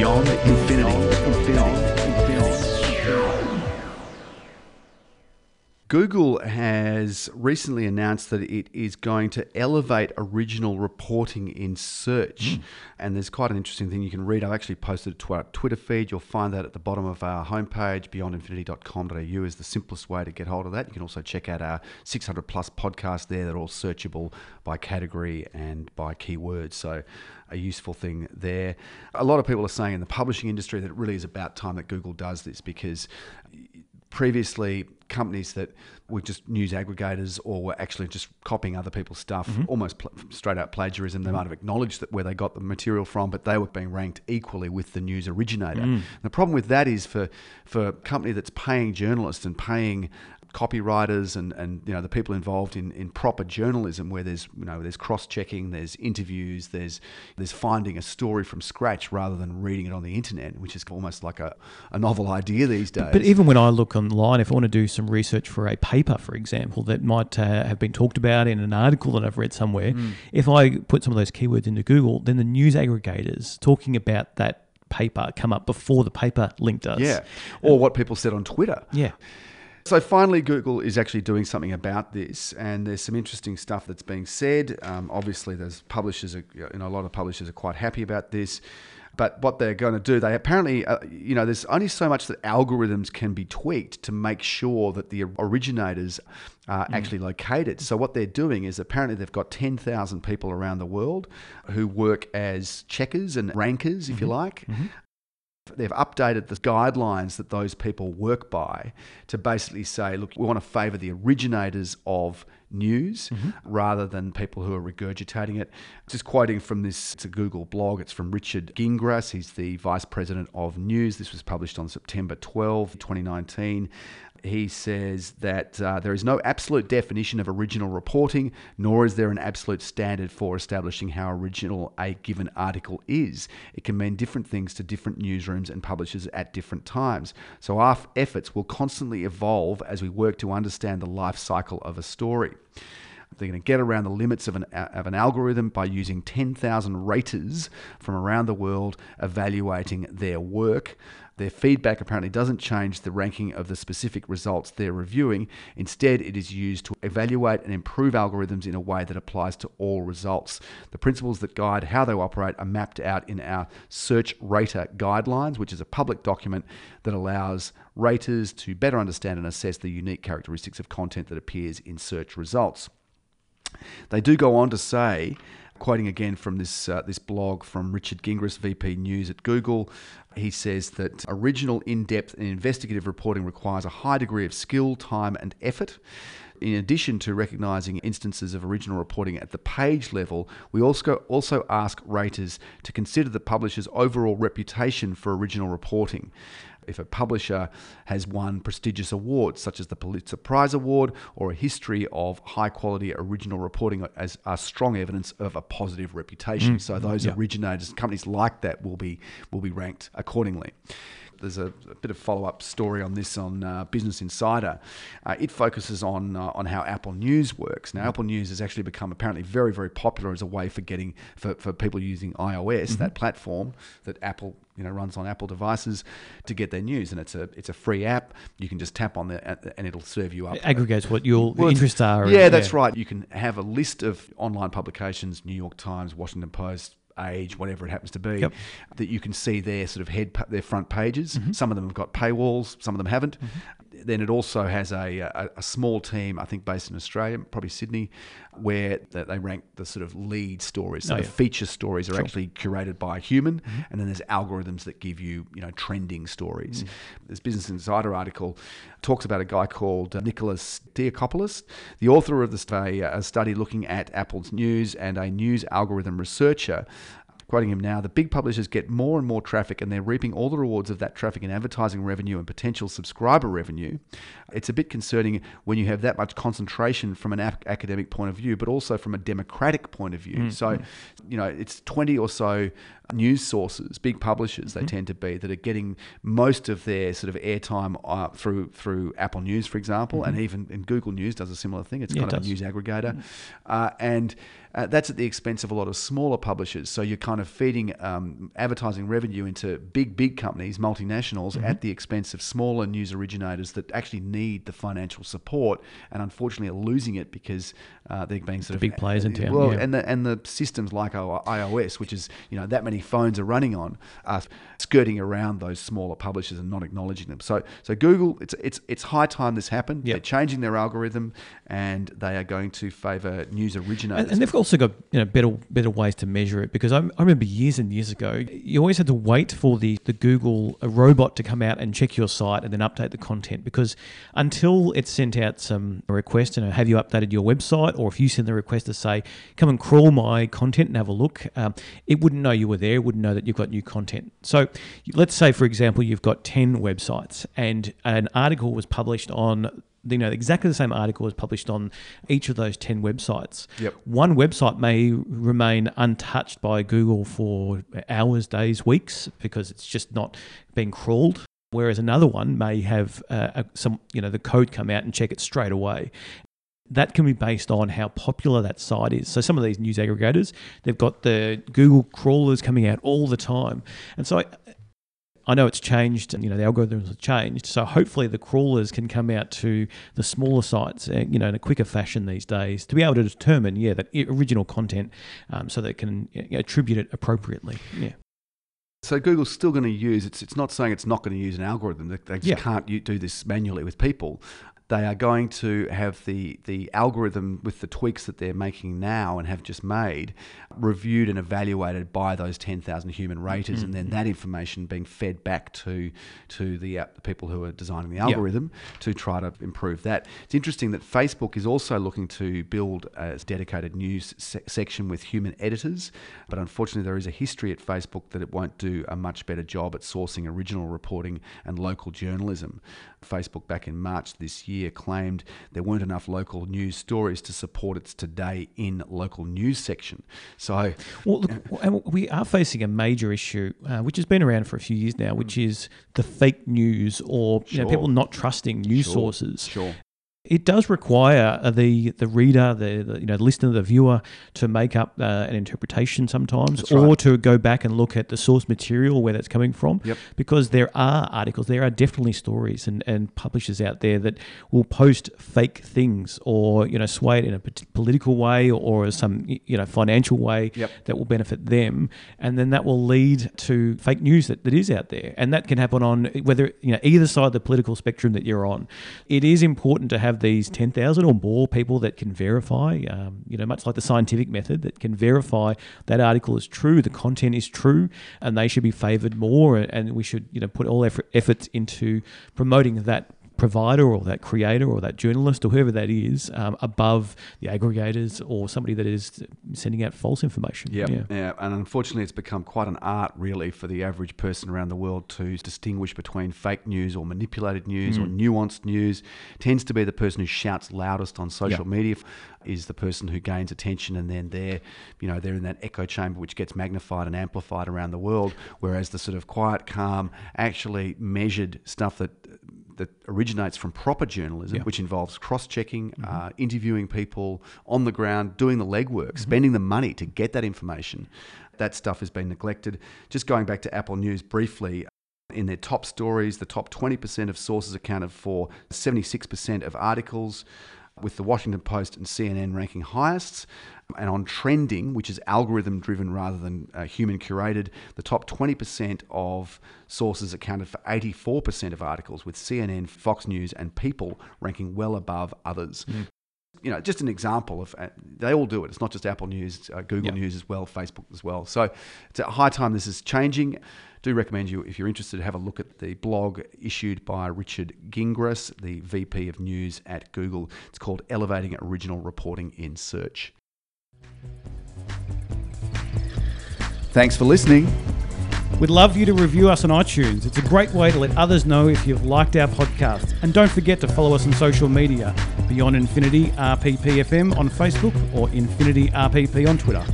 Beyond Google has recently announced that it is going to elevate original reporting in search. Mm. And there's quite an interesting thing you can read. I've actually posted it to our Twitter feed. You'll find that at the bottom of our homepage, beyondinfinity.com.au is the simplest way to get hold of that. You can also check out our 600 plus podcasts there They're all searchable by category and by keywords. So a useful thing there. A lot of people are saying in the publishing industry that it really is about time that Google does this because previously companies that were just news aggregators or were actually just copying other people's stuff, mm-hmm. almost pl- straight out plagiarism. They mm-hmm. might have acknowledged that where they got the material from, but they were being ranked equally with the news originator. Mm. The problem with that is for for a company that's paying journalists and paying copywriters and, and you know the people involved in, in proper journalism where there's you know there's cross checking there's interviews there's there's finding a story from scratch rather than reading it on the internet which is almost like a, a novel idea these days. but even when I look online if I want to do some research for a paper for example that might uh, have been talked about in an article that I've read somewhere mm. if I put some of those keywords into Google then the news aggregators talking about that paper come up before the paper link does. Yeah. Or what people said on Twitter. Yeah so finally, Google is actually doing something about this, and there's some interesting stuff that's being said. Um, obviously, there's publishers, are, you know, a lot of publishers are quite happy about this. But what they're going to do, they apparently, uh, you know, there's only so much that algorithms can be tweaked to make sure that the originators are mm. actually located. So what they're doing is apparently they've got 10,000 people around the world who work as checkers and rankers, if mm-hmm. you like, mm-hmm they've updated the guidelines that those people work by to basically say, look, we want to favour the originators of news mm-hmm. rather than people who are regurgitating it. Just quoting from this, it's a Google blog, it's from Richard Gingras. He's the Vice President of News. This was published on September 12, 2019 he says that uh, there is no absolute definition of original reporting, nor is there an absolute standard for establishing how original a given article is. It can mean different things to different newsrooms and publishers at different times. So our efforts will constantly evolve as we work to understand the life cycle of a story. They're going to get around the limits of an, of an algorithm by using 10,000 raters from around the world evaluating their work. Their feedback apparently doesn't change the ranking of the specific results they're reviewing. Instead, it is used to evaluate and improve algorithms in a way that applies to all results. The principles that guide how they operate are mapped out in our Search Rater Guidelines, which is a public document that allows raters to better understand and assess the unique characteristics of content that appears in search results. They do go on to say quoting again from this uh, this blog from Richard Gingras, VP News at Google. He says that original, in-depth, and investigative reporting requires a high degree of skill, time, and effort. In addition to recognizing instances of original reporting at the page level, we also also ask raters to consider the publisher's overall reputation for original reporting if a publisher has won prestigious awards such as the Pulitzer Prize Award or a history of high quality original reporting as are strong evidence of a positive reputation. Mm. So those yeah. originators, companies like that, will be will be ranked accordingly there's a, a, bit of follow up story on this on uh, Business Insider. Uh, it focuses on uh, on how Apple News works. Now, Apple News has actually become apparently very very popular as a way for getting for, for people using iOS, mm-hmm. that platform that Apple you know runs on Apple devices to get their news, and it's a it's a free app. You can just tap on it and it'll serve you up. It aggregates what your well, interests are. Yeah, and, that's right. You can have a list of online publications: New York Times, Washington Post, age, whatever it happens to be, yep. that you can see their sort of head, their front pages. Mm-hmm. Some of them have got paywalls, some of them haven't. Mm-hmm. Then it also has a, a, a, small team, I think, based in Australia, probably Sydney, where they rank the sort of lead stories. So oh, yeah. the feature stories are sure. actually curated by a human, mm-hmm. and then there's algorithms that give you, you know, trending stories. Mm. This Business Insider article talks about a guy called uh, Nicholas Diakopoulos, the author of the, a, a study looking at Apple's news and a news algorithm researcher Quoting him now, the big publishers get more and more traffic and they're reaping all the rewards of that traffic in advertising revenue and potential subscriber revenue. It's a bit concerning when you have that much concentration from an academic point of view, but also from a democratic point of view. Mm-hmm. So, you know, it's 20 or so news sources, big publishers, they mm-hmm. tend to be that are getting most of their sort of airtime uh, through through Apple News, for example, mm-hmm. and even and Google News does a similar thing. It's yeah, kind it of does. a news aggregator, mm-hmm. uh, and uh, that's at the expense of a lot of smaller publishers. So you're kind of feeding um, advertising revenue into big, big companies, multinationals, Mm-hmm. at the expense of smaller news originators that actually need the financial support and unfortunately are losing it because uh, they're being sort of big players in town, Well, yeah. and the and the systems like iOS, which is you know that many phones are running on, are skirting around those smaller publishers and not acknowledging them. So so Google, it's it's it's high time this happened. Yep. They're changing their algorithm and they are going to favour news originators. And, and they've also got you know better better ways to measure it because I, I remember years and years ago you always had to wait for the the Google a robot to come out and check your site and then update the content because until it sent out some request and have you updated your website? Or if you send the request to say come and crawl my content and have a look um, it wouldn't know you were there it wouldn't know that you've got new content. So let's say for example you've got 10 websites and an article was published on you know exactly the same article is published on each of those 10 websites Yep. one website may remain untouched by google for hours days weeks because it's just not being crawled whereas another one may have uh, some you know the code come out and check it straight away that can be based on how popular that site is. So some of these news aggregators, they've got the Google crawlers coming out all the time, and so I, know it's changed. and You know the algorithms have changed. So hopefully the crawlers can come out to the smaller sites, uh, you know, in a quicker fashion these days to be able to determine, yeah, that original content, um, so they can attribute it appropriately. Yeah. So Google's still going to use it's. It's not saying it's not going to use an algorithm. They, they just Yeah. can't do this manually with people. They are going to have the the algorithm with the tweaks that they're making now and have just made reviewed and evaluated by those ten thousand human raters, and then Mm-hmm. that information being fed back to to the, uh, the people who are designing the algorithm to try to improve that. It's interesting that Facebook is also looking to build a dedicated news se- section with human editors, but unfortunately there is a history at Facebook that it won't do a much better job at sourcing original reporting and local journalism. Facebook back in March this year claimed there weren't enough local news stories to support its today in local news section. So Well, look, and we are facing a major issue, uh, which has been around for a few years now, which is the fake news or you know, people not trusting news Sure, sources. Sure. It does require uh, the the reader, the, the you know the listener, the viewer to make up uh, an interpretation sometimes, or to go back and look at the source material where that's coming from. Yep. Because there are articles, there are definitely stories and, and publishers out there that will post fake things or you know sway it in a political way or, or some you know financial way Yep. that will benefit them, and then that will lead to fake news that, that is out there, and that can happen on whether you know either side of the political spectrum that you're on. It is important to have these ten thousand or more people that can verify, um, you know, much like the scientific method that can verify that article is true, the content is true, and they should be favoured more, and we should you know put all effort, efforts into promoting that provider or that creator or that journalist or whoever that is um, above the aggregators or somebody that is sending out false information. Yep. Yeah. Yeah. And unfortunately, it's become quite an art, really, for the average person around the world to distinguish between fake news or manipulated news or nuanced news. Tends to be the person who shouts loudest on social media is the person who gains attention, and then they're, you know, they're in that echo chamber which gets magnified and amplified around the world. Whereas the sort of quiet, calm, actually measured stuff that that originates from proper journalism, Yeah. which involves cross-checking, uh, interviewing people on the ground, doing the legwork, spending the money to get that information. That stuff has been neglected. Just going back to Apple News briefly. In their top stories, the top 20% of sources accounted for 76% of articles, with the Washington Post and CNN ranking highest. And on trending, which is algorithm driven rather than uh, human curated, the top 20% of sources accounted for 84% of articles, with CNN, Fox News, and People ranking well above others. You know, just an example of uh, they all do it. It's not just Apple News, uh, Google Yeah. News as well, Facebook as well. So it's a high time this is changing. Do recommend you, if you're interested, have a look at the blog issued by Richard Gingras, the VP of News at Google. It's called Elevating Original Reporting in Search. Thanks for listening. We'd love you to review us on iTunes. It's a great way to let others know if you've liked our podcast. And don't forget to follow us on social media Beyond Infinity RPPFM on Facebook or Infinity RPP on Twitter.